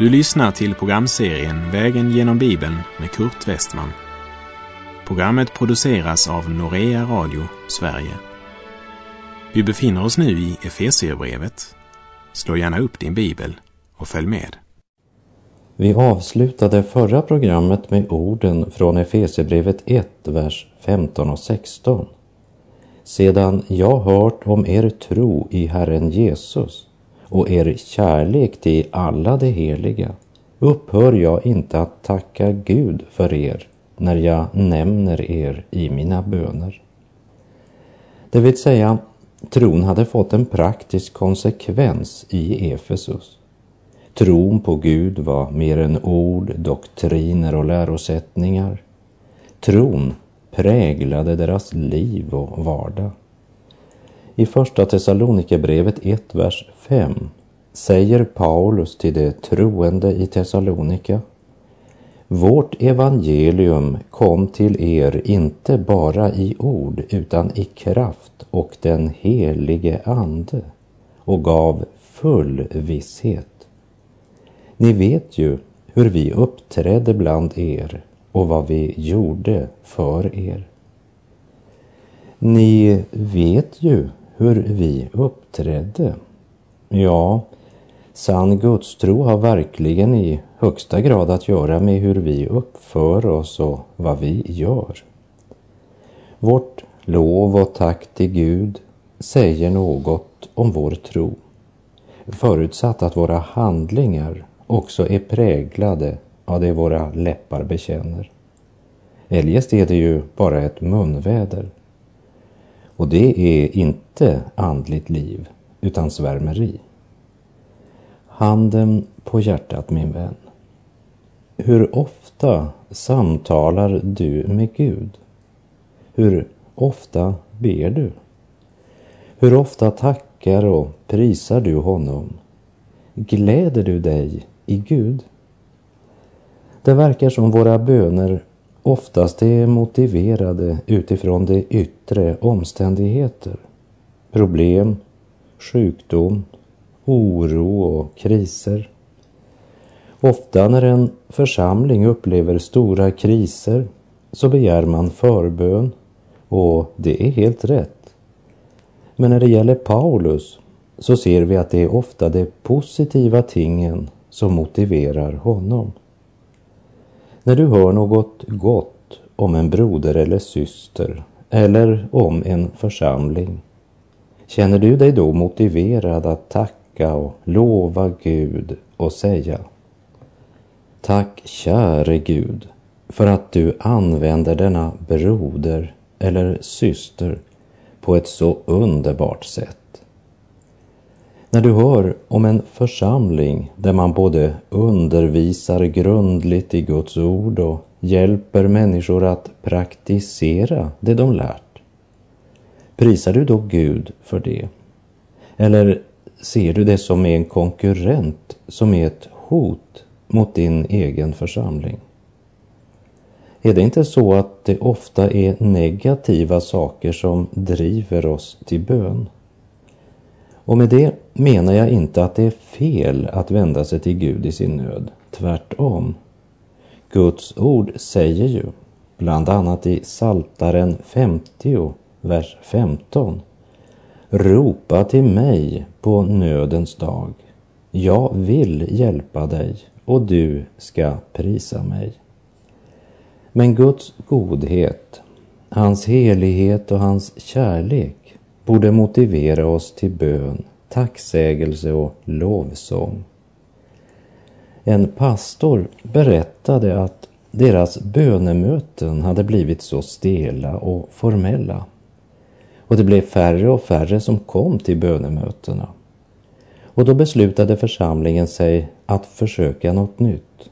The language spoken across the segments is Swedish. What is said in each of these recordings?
Du lyssnar till programserien Vägen genom Bibeln med Kurt Westman. Programmet produceras av Norea Radio Sverige. Vi befinner oss nu i Efesierbrevet. Slå gärna upp din bibel och följ med. Vi avslutade förra programmet med orden från Efesierbrevet 1, vers 15 och 16. Sedan jag hört om er tro i Herren Jesus och er kärlek till alla de heliga upphör jag inte att tacka Gud för er när jag nämner er i mina böner. Det vill säga, tron hade fått en praktisk konsekvens i Efesus. Tron på Gud var mer än ord, doktriner och lärosättningar. Tron präglade deras liv och vardag. I Första Thessalonikerbrevet 1, vers 5 säger Paulus till de troende i Thessalonika Vårt evangelium kom till er inte bara i ord utan i kraft och den helige Ande och gav full visshet. Ni vet ju hur vi uppträdde bland er och vad vi gjorde för er. Ni vet ju hur vi uppträdde. Ja, sann gudstro har verkligen i högsta grad att göra med hur vi uppför oss och vad vi gör. Vårt lov och tack till Gud säger något om vår tro, förutsatt att våra handlingar också är präglade av det våra läppar bekänner. Eljest är det ju bara ett munväder. Och det är inte andligt liv, utan svärmeri. Handen på hjärtat, min vän. Hur ofta samtalar du med Gud? Hur ofta ber du? Hur ofta tackar och prisar du honom? Gläder du dig i Gud? Det verkar som våra böner oftast är motiverade utifrån de yttre omständigheter. Problem, sjukdom, oro och kriser. Ofta när en församling upplever stora kriser så begär man förbön och det är helt rätt. Men när det gäller Paulus så ser vi att det är ofta de positiva tingen som motiverar honom. När du hör något gott om en broder eller syster eller om en församling, känner du dig då motiverad att tacka och lova Gud och säga Tack käre Gud för att du använder denna broder eller syster på ett så underbart sätt. När du hör om en församling där man både undervisar grundligt i Guds ord och hjälper människor att praktisera det de lärt, prisar du då Gud för det? Eller ser du det som en konkurrent, som är ett hot mot din egen församling? Är det inte så att det ofta är negativa saker som driver oss till bön? Och med det menar jag inte att det är fel att vända sig till Gud i sin nöd. Tvärtom. Guds ord säger ju, bland annat i Saltaren 50, vers 15. Ropa till mig på nödens dag. Jag vill hjälpa dig och du ska prisa mig. Men Guds godhet, hans helighet och hans kärlek borde motivera oss till bön, tacksägelse och lovsång. En pastor berättade att deras bönemöten hade blivit så stela och formella. Och det blev färre och färre som kom till bönemötena. Och då beslutade församlingen sig att försöka något nytt.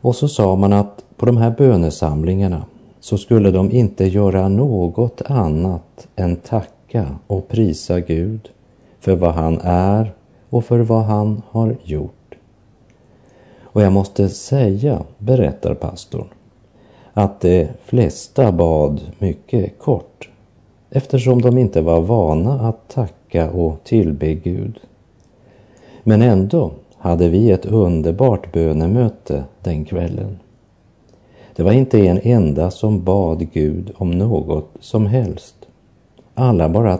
Och så sa man att på de här bönesamlingarna så skulle de inte göra något annat än tacka och prisa Gud för vad han är och för vad han har gjort. Och jag måste säga, berättar pastorn, att de flesta bad mycket kort eftersom de inte var vana att tacka och tillbe Gud. Men ändå hade vi ett underbart bönemöte den kvällen. Det var inte en enda som bad Gud om något som helst. Alla bara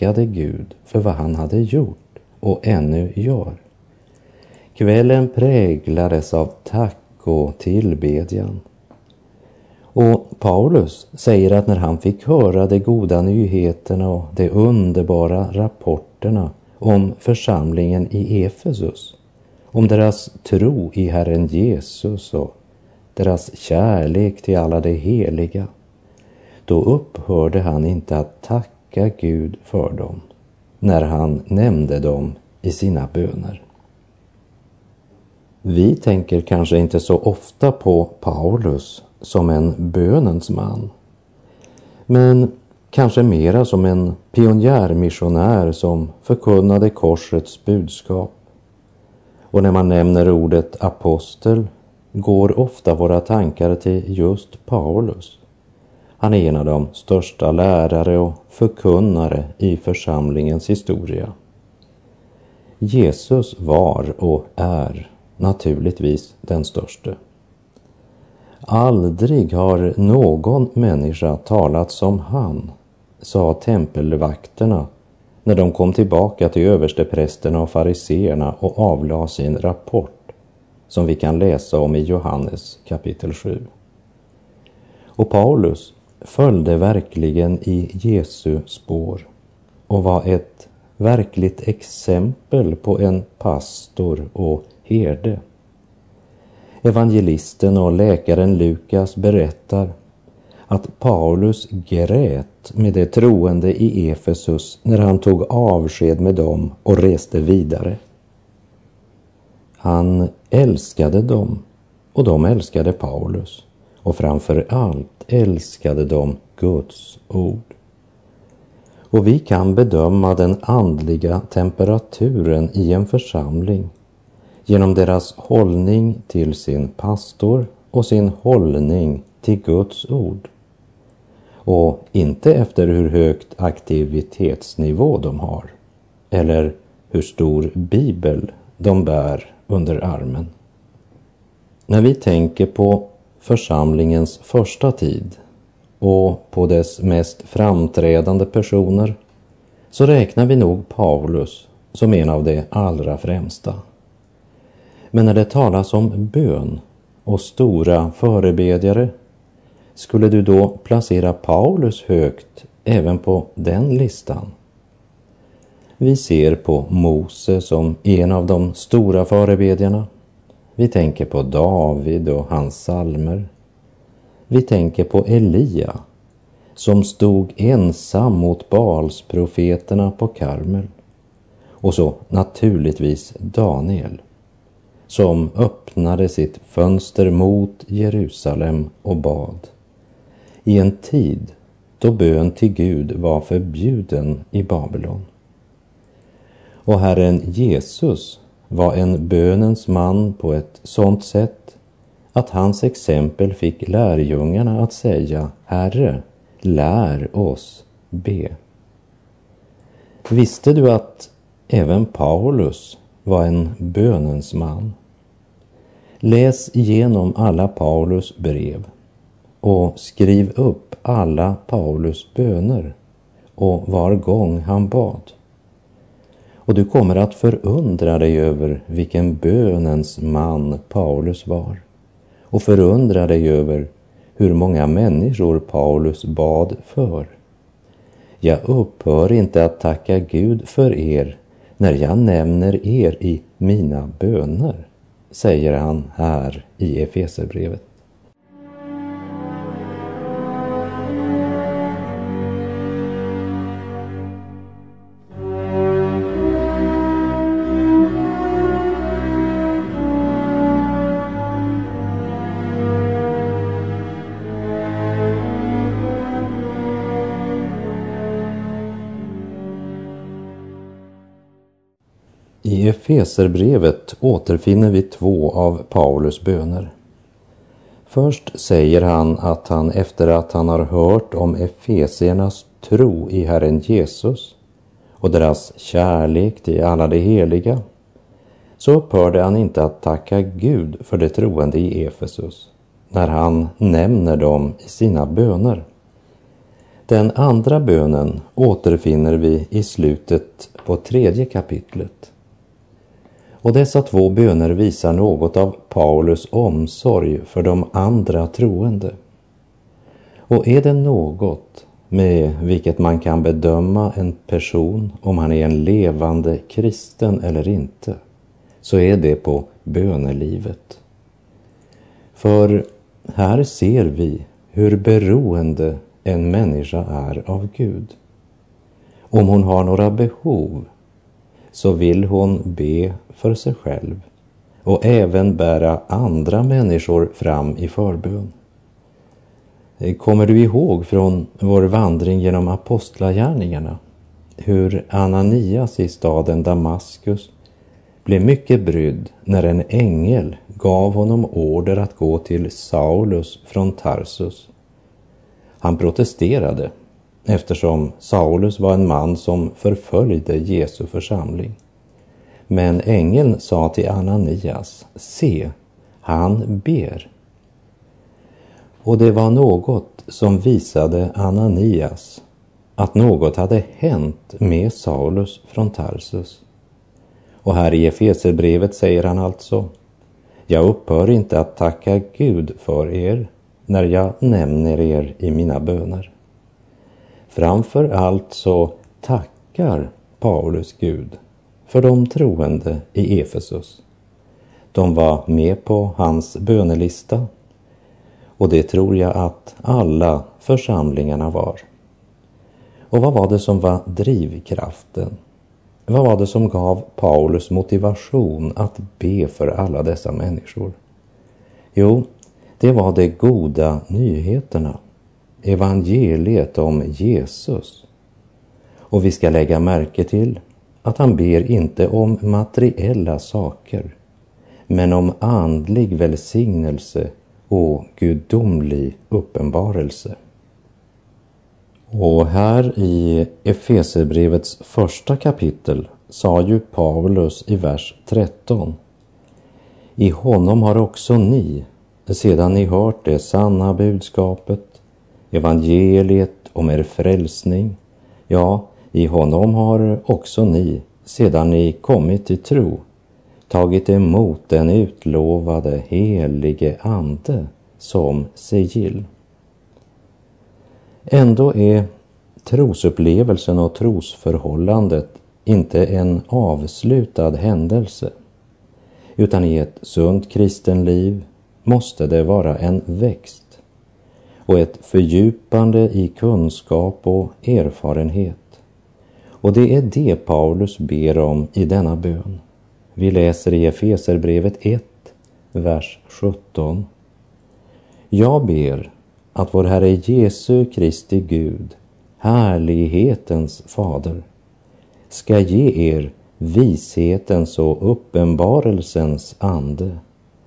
tackade Gud för vad han hade gjort och ännu gör. Kvällen präglades av tack och tillbedjan. Och Paulus säger att när han fick höra de goda nyheterna och de underbara rapporterna om församlingen i Efesus, om deras tro i Herren Jesus och deras kärlek till alla de heliga, då upphörde han inte att tacka Gud för dem när han nämnde dem i sina böner. Vi tänker kanske inte så ofta på Paulus som en bönens man, men kanske mera som en pionjärmissionär som förkunnade korsets budskap. Och när man nämner ordet apostel går ofta våra tankar till just Paulus. Han är en av de största lärare och förkunnare i församlingens historia. Jesus var och är naturligtvis den störste. Aldrig har någon människa talat som han, sa tempelvakterna när de kom tillbaka till översteprästerna och fariseerna och avlade sin rapport som vi kan läsa om i Johannes kapitel 7. Och Paulus följde verkligen i Jesu spår och var ett verkligt exempel på en pastor och herde. Evangelisten och läkaren Lukas berättar att Paulus grät med de troende i Efesus när han tog avsked med dem och reste vidare. Han älskade dem och de älskade Paulus och framför allt älskade de Guds ord. Och vi kan bedöma den andliga temperaturen i en församling genom deras hållning till sin pastor och sin hållning till Guds ord. Och inte efter hur högt aktivitetsnivå de har eller hur stor bibel de bär under armen. När vi tänker på församlingens första tid och på dess mest framträdande personer så räknar vi nog Paulus som en av de allra främsta. Men när det talas om bön och stora förebedjare, skulle du då placera Paulus högt även på den listan? Vi ser på Mose som en av de stora förebedjarna. Vi tänker på David och hans salmer. Vi tänker på Elia som stod ensam mot Balsprofeterna på Karmel. Och så naturligtvis Daniel som öppnade sitt fönster mot Jerusalem och bad. I en tid då bön till Gud var förbjuden i Babylon. Och Herren Jesus var en bönens man på ett sådant sätt att hans exempel fick lärjungarna att säga Herre, lär oss be. Visste du att även Paulus var en bönens man? Läs igenom alla Paulus brev och skriv upp alla Paulus böner och var gång han bad. Och du kommer att förundra dig över vilken bönens man Paulus var och förundra dig över hur många människor Paulus bad för. Jag upphör inte att tacka Gud för er när jag nämner er i mina böner säger han här i Efeserbrevet. Efeserbrevet återfinner vi två av Paulus böner. Först säger han att han efter att han har hört om Efesiernas tro i Herren Jesus och deras kärlek till alla de heliga, så upphörde han inte att tacka Gud för de troende i Efesus när han nämner dem i sina böner. Den andra bönen återfinner vi i slutet på tredje kapitlet. Och dessa två böner visar något av Paulus omsorg för de andra troende. Och är det något med vilket man kan bedöma en person om han är en levande kristen eller inte, så är det på bönelivet. För här ser vi hur beroende en människa är av Gud. Om hon har några behov så vill hon be för sig själv och även bära andra människor fram i förbön. Kommer du ihåg från vår vandring genom apostlagärningarna hur Ananias i staden Damaskus blev mycket brydd när en ängel gav honom order att gå till Saulus från Tarsus. Han protesterade eftersom Saulus var en man som förföljde Jesu församling. Men ängeln sa till Ananias, se, han ber. Och det var något som visade Ananias att något hade hänt med Saulus från Tarsus. Och här i Efeserbrevet säger han alltså, jag upphör inte att tacka Gud för er när jag nämner er i mina böner. Framför allt så tackar Paulus Gud för de troende i Efesus. De var med på hans bönelista och det tror jag att alla församlingarna var. Och vad var det som var drivkraften? Vad var det som gav Paulus motivation att be för alla dessa människor? Jo, det var de goda nyheterna, evangeliet om Jesus. Och vi ska lägga märke till att han ber inte om materiella saker, men om andlig välsignelse och gudomlig uppenbarelse. Och här i Efesebrevets första kapitel sa ju Paulus i vers 13. I honom har också ni, sedan ni hört det sanna budskapet, evangeliet om er frälsning, ja, i honom har också ni, sedan ni kommit till tro, tagit emot den utlovade helige Ande som sigill. Ändå är trosupplevelsen och trosförhållandet inte en avslutad händelse, utan i ett sunt kristenliv måste det vara en växt och ett fördjupande i kunskap och erfarenhet. Och det är det Paulus ber om i denna bön. Vi läser i Efeserbrevet 1, vers 17. Jag ber att vår Herre Jesu Kristi Gud, härlighetens fader, ska ge er vishetens och uppenbarelsens ande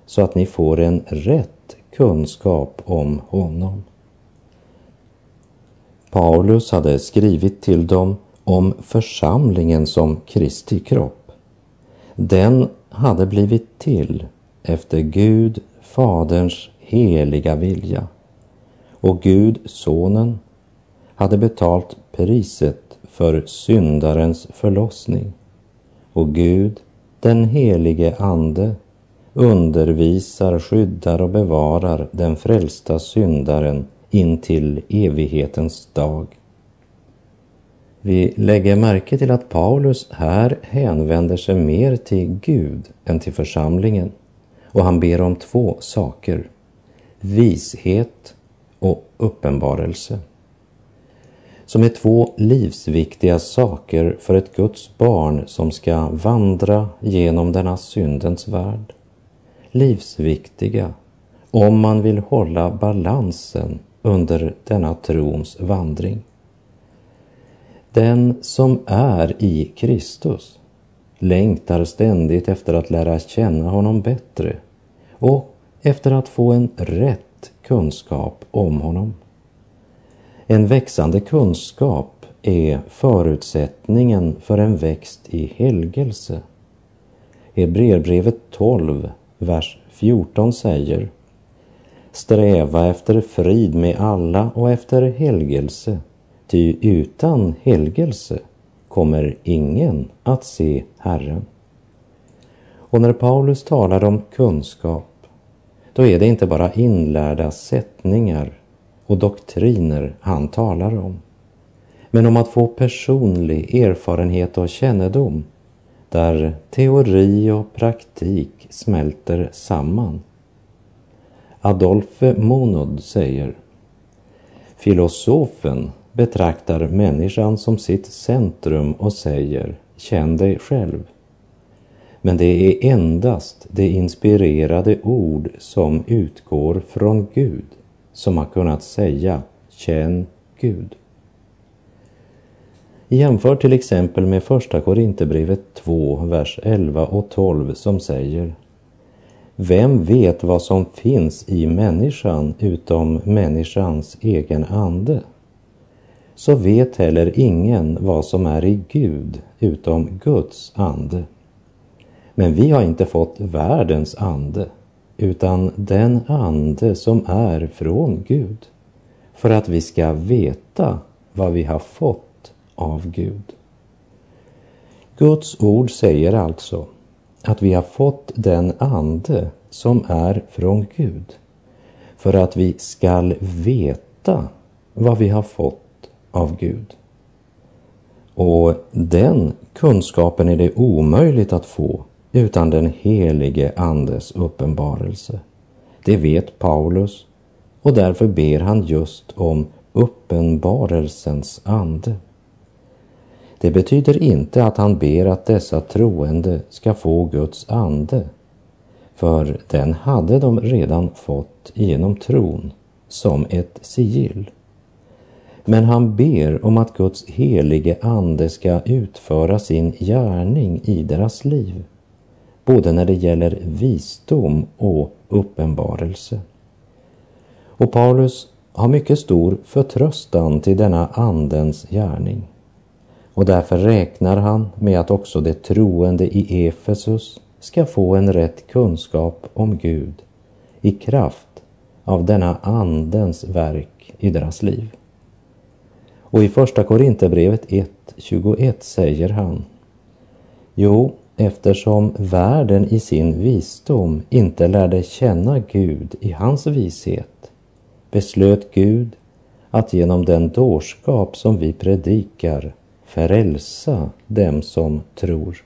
så att ni får en rätt kunskap om honom. Paulus hade skrivit till dem om församlingen som Kristi kropp. Den hade blivit till efter Gud Faderns heliga vilja och Gud, Sonen, hade betalt priset för syndarens förlossning. Och Gud, den helige Ande, undervisar, skyddar och bevarar den frälsta syndaren in till evighetens dag. Vi lägger märke till att Paulus här hänvänder sig mer till Gud än till församlingen och han ber om två saker. Vishet och uppenbarelse. Som är två livsviktiga saker för ett Guds barn som ska vandra genom denna syndens värld. Livsviktiga om man vill hålla balansen under denna trons vandring. Den som är i Kristus längtar ständigt efter att lära känna honom bättre och efter att få en rätt kunskap om honom. En växande kunskap är förutsättningen för en växt i helgelse. Hebreerbrevet 12, vers 14 säger Sträva efter frid med alla och efter helgelse, ty utan helgelse kommer ingen att se Herren. Och när Paulus talar om kunskap, då är det inte bara inlärda sättningar och doktriner han talar om, men om att få personlig erfarenhet och kännedom där teori och praktik smälter samman. Adolphe Monod säger Filosofen betraktar människan som sitt centrum och säger känn dig själv. Men det är endast det inspirerade ord som utgår från Gud som har kunnat säga känn Gud. Jämför till exempel med första Korinthierbrevet 2, vers 11 och 12 som säger vem vet vad som finns i människan utom människans egen ande? Så vet heller ingen vad som är i Gud utom Guds ande. Men vi har inte fått världens ande utan den ande som är från Gud för att vi ska veta vad vi har fått av Gud. Guds ord säger alltså att vi har fått den ande som är från Gud för att vi skall veta vad vi har fått av Gud. Och den kunskapen är det omöjligt att få utan den helige Andes uppenbarelse. Det vet Paulus och därför ber han just om uppenbarelsens ande. Det betyder inte att han ber att dessa troende ska få Guds ande, för den hade de redan fått genom tron som ett sigill. Men han ber om att Guds helige ande ska utföra sin gärning i deras liv, både när det gäller visdom och uppenbarelse. Och Paulus har mycket stor förtröstan till denna andens gärning och därför räknar han med att också de troende i Efesus ska få en rätt kunskap om Gud i kraft av denna Andens verk i deras liv. Och i Första Korinthierbrevet 1.21 säger han Jo, eftersom världen i sin visdom inte lärde känna Gud i hans vishet beslöt Gud att genom den dårskap som vi predikar frälsa dem som tror.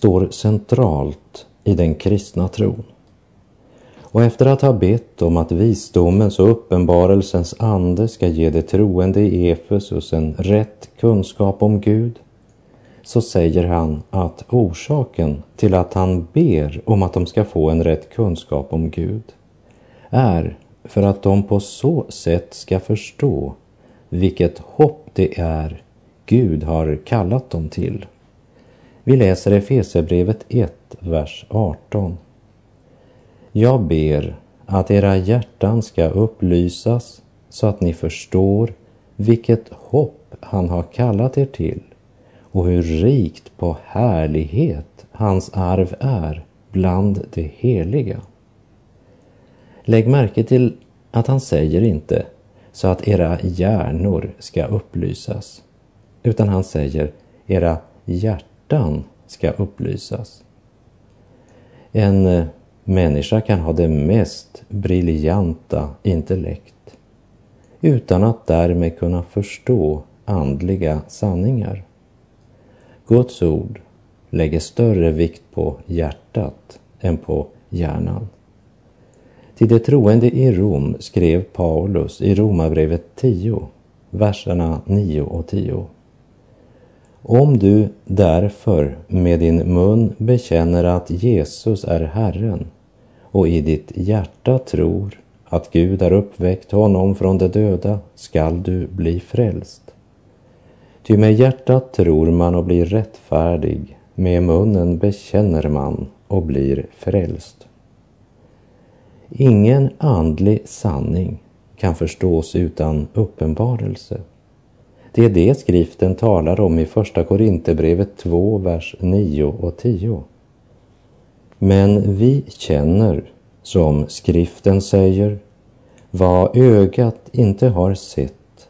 Står centralt i den kristna tron. Och efter att ha bett om att visdomens och uppenbarelsens ande ska ge de troende i Efesus en rätt kunskap om Gud, så säger han att orsaken till att han ber om att de ska få en rätt kunskap om Gud är för att de på så sätt ska förstå vilket hopp det är Gud har kallat dem till. Vi läser Efesierbrevet 1, vers 18. Jag ber att era hjärtan ska upplysas så att ni förstår vilket hopp han har kallat er till och hur rikt på härlighet hans arv är bland det heliga. Lägg märke till att han säger inte så att era hjärnor ska upplysas, utan han säger era hjärtan hjärtan ska upplysas. En eh, människa kan ha det mest briljanta intellekt utan att därmed kunna förstå andliga sanningar. Guds ord lägger större vikt på hjärtat än på hjärnan. Till de troende i Rom skrev Paulus i Romarbrevet 10, verserna 9 och 10. Om du därför med din mun bekänner att Jesus är Herren och i ditt hjärta tror att Gud har uppväckt honom från de döda skall du bli frälst. Ty med hjärtat tror man och blir rättfärdig, med munnen bekänner man och blir frälst. Ingen andlig sanning kan förstås utan uppenbarelse. Det är det skriften talar om i Första Korinthierbrevet 2, vers 9 och 10. Men vi känner, som skriften säger, vad ögat inte har sett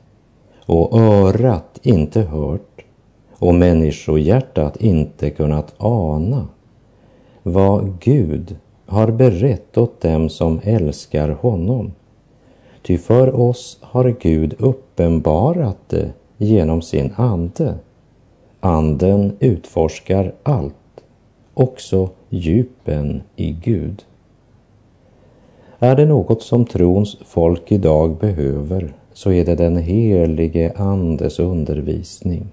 och örat inte hört och människohjärtat inte kunnat ana vad Gud har berett åt dem som älskar honom. Ty för oss har Gud uppenbarat det genom sin ande. Anden utforskar allt, också djupen i Gud. Är det något som trons folk idag behöver så är det den helige Andes undervisning,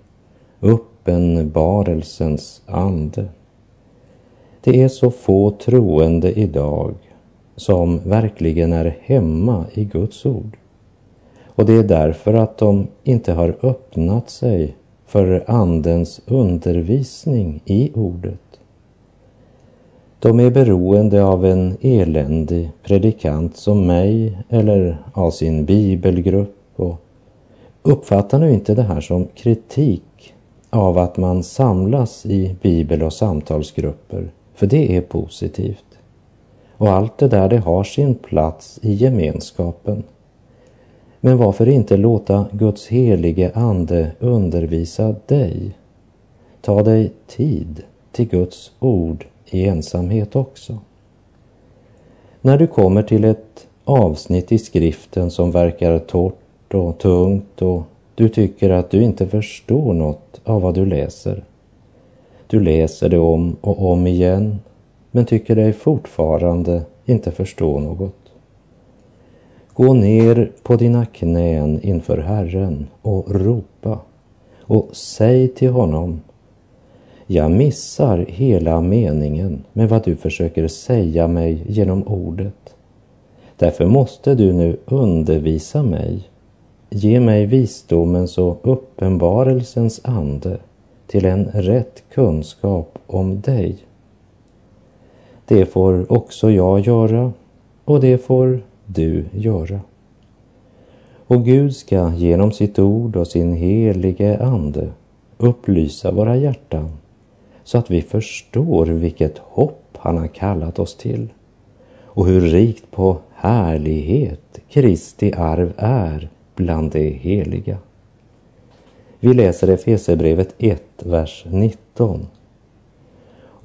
uppenbarelsens ande. Det är så få troende idag som verkligen är hemma i Guds ord. Och det är därför att de inte har öppnat sig för Andens undervisning i ordet. De är beroende av en eländig predikant som mig eller av sin bibelgrupp och uppfattar nu inte det här som kritik av att man samlas i bibel och samtalsgrupper, för det är positivt. Och allt det där, det har sin plats i gemenskapen. Men varför inte låta Guds helige Ande undervisa dig? Ta dig tid till Guds ord i ensamhet också. När du kommer till ett avsnitt i skriften som verkar torrt och tungt och du tycker att du inte förstår något av vad du läser. Du läser det om och om igen men tycker dig fortfarande inte förstå något. Gå ner på dina knän inför Herren och ropa och säg till honom jag missar hela meningen med vad du försöker säga mig genom ordet. Därför måste du nu undervisa mig. Ge mig visdomens och uppenbarelsens ande till en rätt kunskap om dig. Det får också jag göra och det får du göra. Och Gud ska genom sitt ord och sin helige ande upplysa våra hjärtan så att vi förstår vilket hopp han har kallat oss till och hur rikt på härlighet Kristi arv är bland de heliga. Vi läser Efesierbrevet 1, vers 19.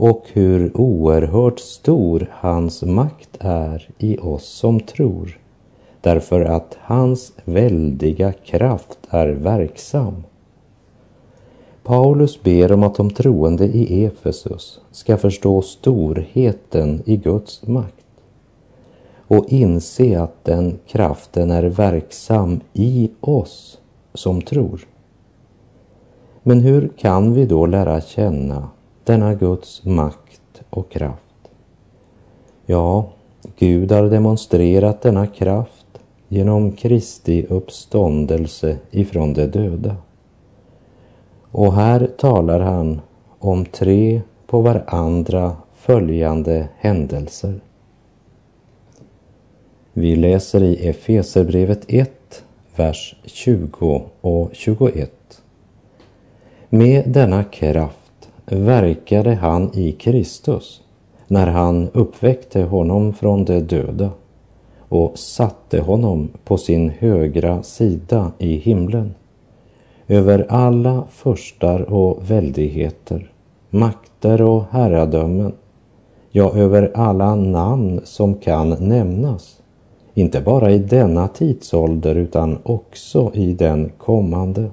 Och hur oerhört stor hans makt är i oss som tror, därför att hans väldiga kraft är verksam Paulus ber om att de troende i Efesus ska förstå storheten i Guds makt och inse att den kraften är verksam i oss som tror. Men hur kan vi då lära känna denna Guds makt och kraft? Ja, Gud har demonstrerat denna kraft genom Kristi uppståndelse ifrån de döda. Och här talar han om tre på varandra följande händelser. Vi läser i Efeserbrevet 1, vers 20 och 21. Med denna kraft verkade han i Kristus när han uppväckte honom från de döda och satte honom på sin högra sida i himlen över alla förstar och väldigheter, makter och herradömen, ja, över alla namn som kan nämnas, inte bara i denna tidsålder utan också i den kommande.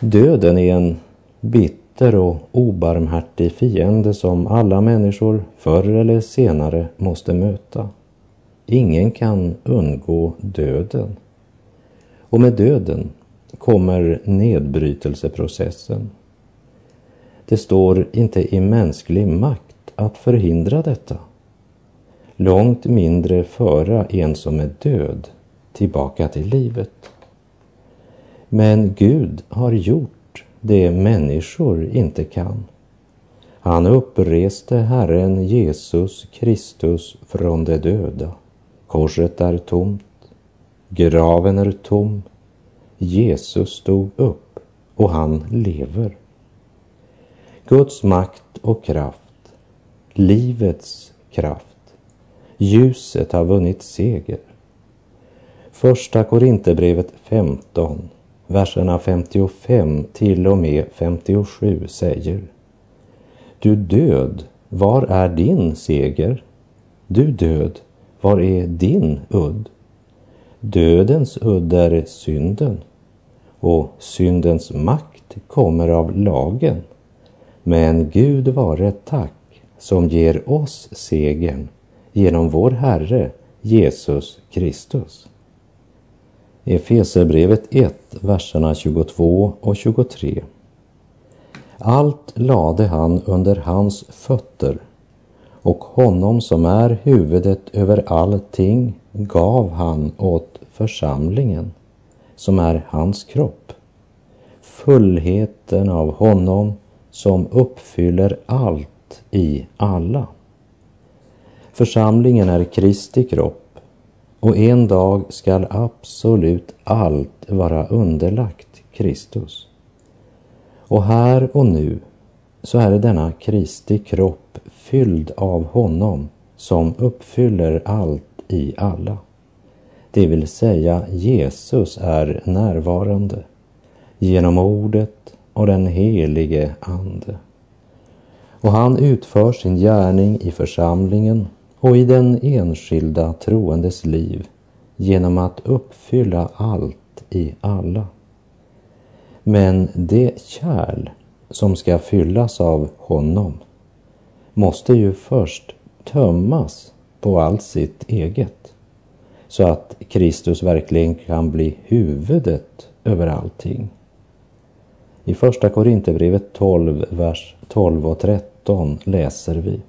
Döden är en bitter och obarmhärtig fiende som alla människor förr eller senare måste möta. Ingen kan undgå döden. Och med döden kommer nedbrytelseprocessen. Det står inte i mänsklig makt att förhindra detta. långt mindre föra en som är död tillbaka till livet. Men Gud har gjort det människor inte kan. Han uppreste Herren Jesus Kristus från de döda. Korset är tomt, graven är tom, Jesus stod upp och han lever. Guds makt och kraft, livets kraft, ljuset har vunnit seger. Första Korinthierbrevet 15, verserna 55 till och med 57 säger Du död, var är din seger? Du död, var är din udd? Dödens udd är synden och syndens makt kommer av lagen. Men Gud vare tack som ger oss segern genom vår Herre Jesus Kristus. Efesierbrevet 1, verserna 22 och 23. Allt lade han under hans fötter och honom som är huvudet över allting gav han åt församlingen som är hans kropp. Fullheten av honom som uppfyller allt i alla. Församlingen är Kristi kropp och en dag skall absolut allt vara underlagt Kristus. Och här och nu så är denna Kristi kropp fylld av honom som uppfyller allt i alla. Det vill säga Jesus är närvarande genom ordet och den helige Ande. Och han utför sin gärning i församlingen och i den enskilda troendes liv genom att uppfylla allt i alla. Men det kärl som ska fyllas av honom måste ju först tömmas på allt sitt eget så att Kristus verkligen kan bli huvudet över allting. I Första Korinthierbrevet 12, vers 12 och 13 läser vi.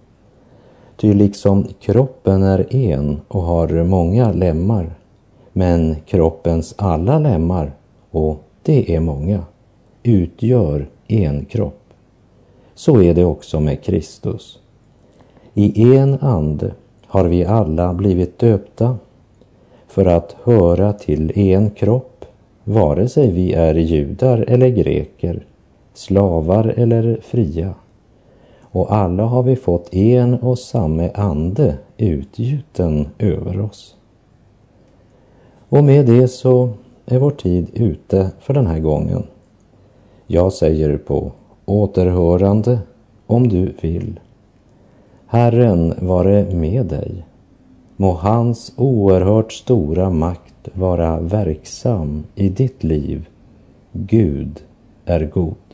Ty liksom kroppen är en och har många lemmar, men kroppens alla lemmar, och det är många, utgör en kropp. Så är det också med Kristus. I en ande har vi alla blivit döpta för att höra till en kropp, vare sig vi är judar eller greker, slavar eller fria. Och alla har vi fått en och samma ande utgjuten över oss. Och med det så är vår tid ute för den här gången. Jag säger på återhörande om du vill. Herren vare med dig. Må hans oerhört stora makt vara verksam i ditt liv. Gud är god.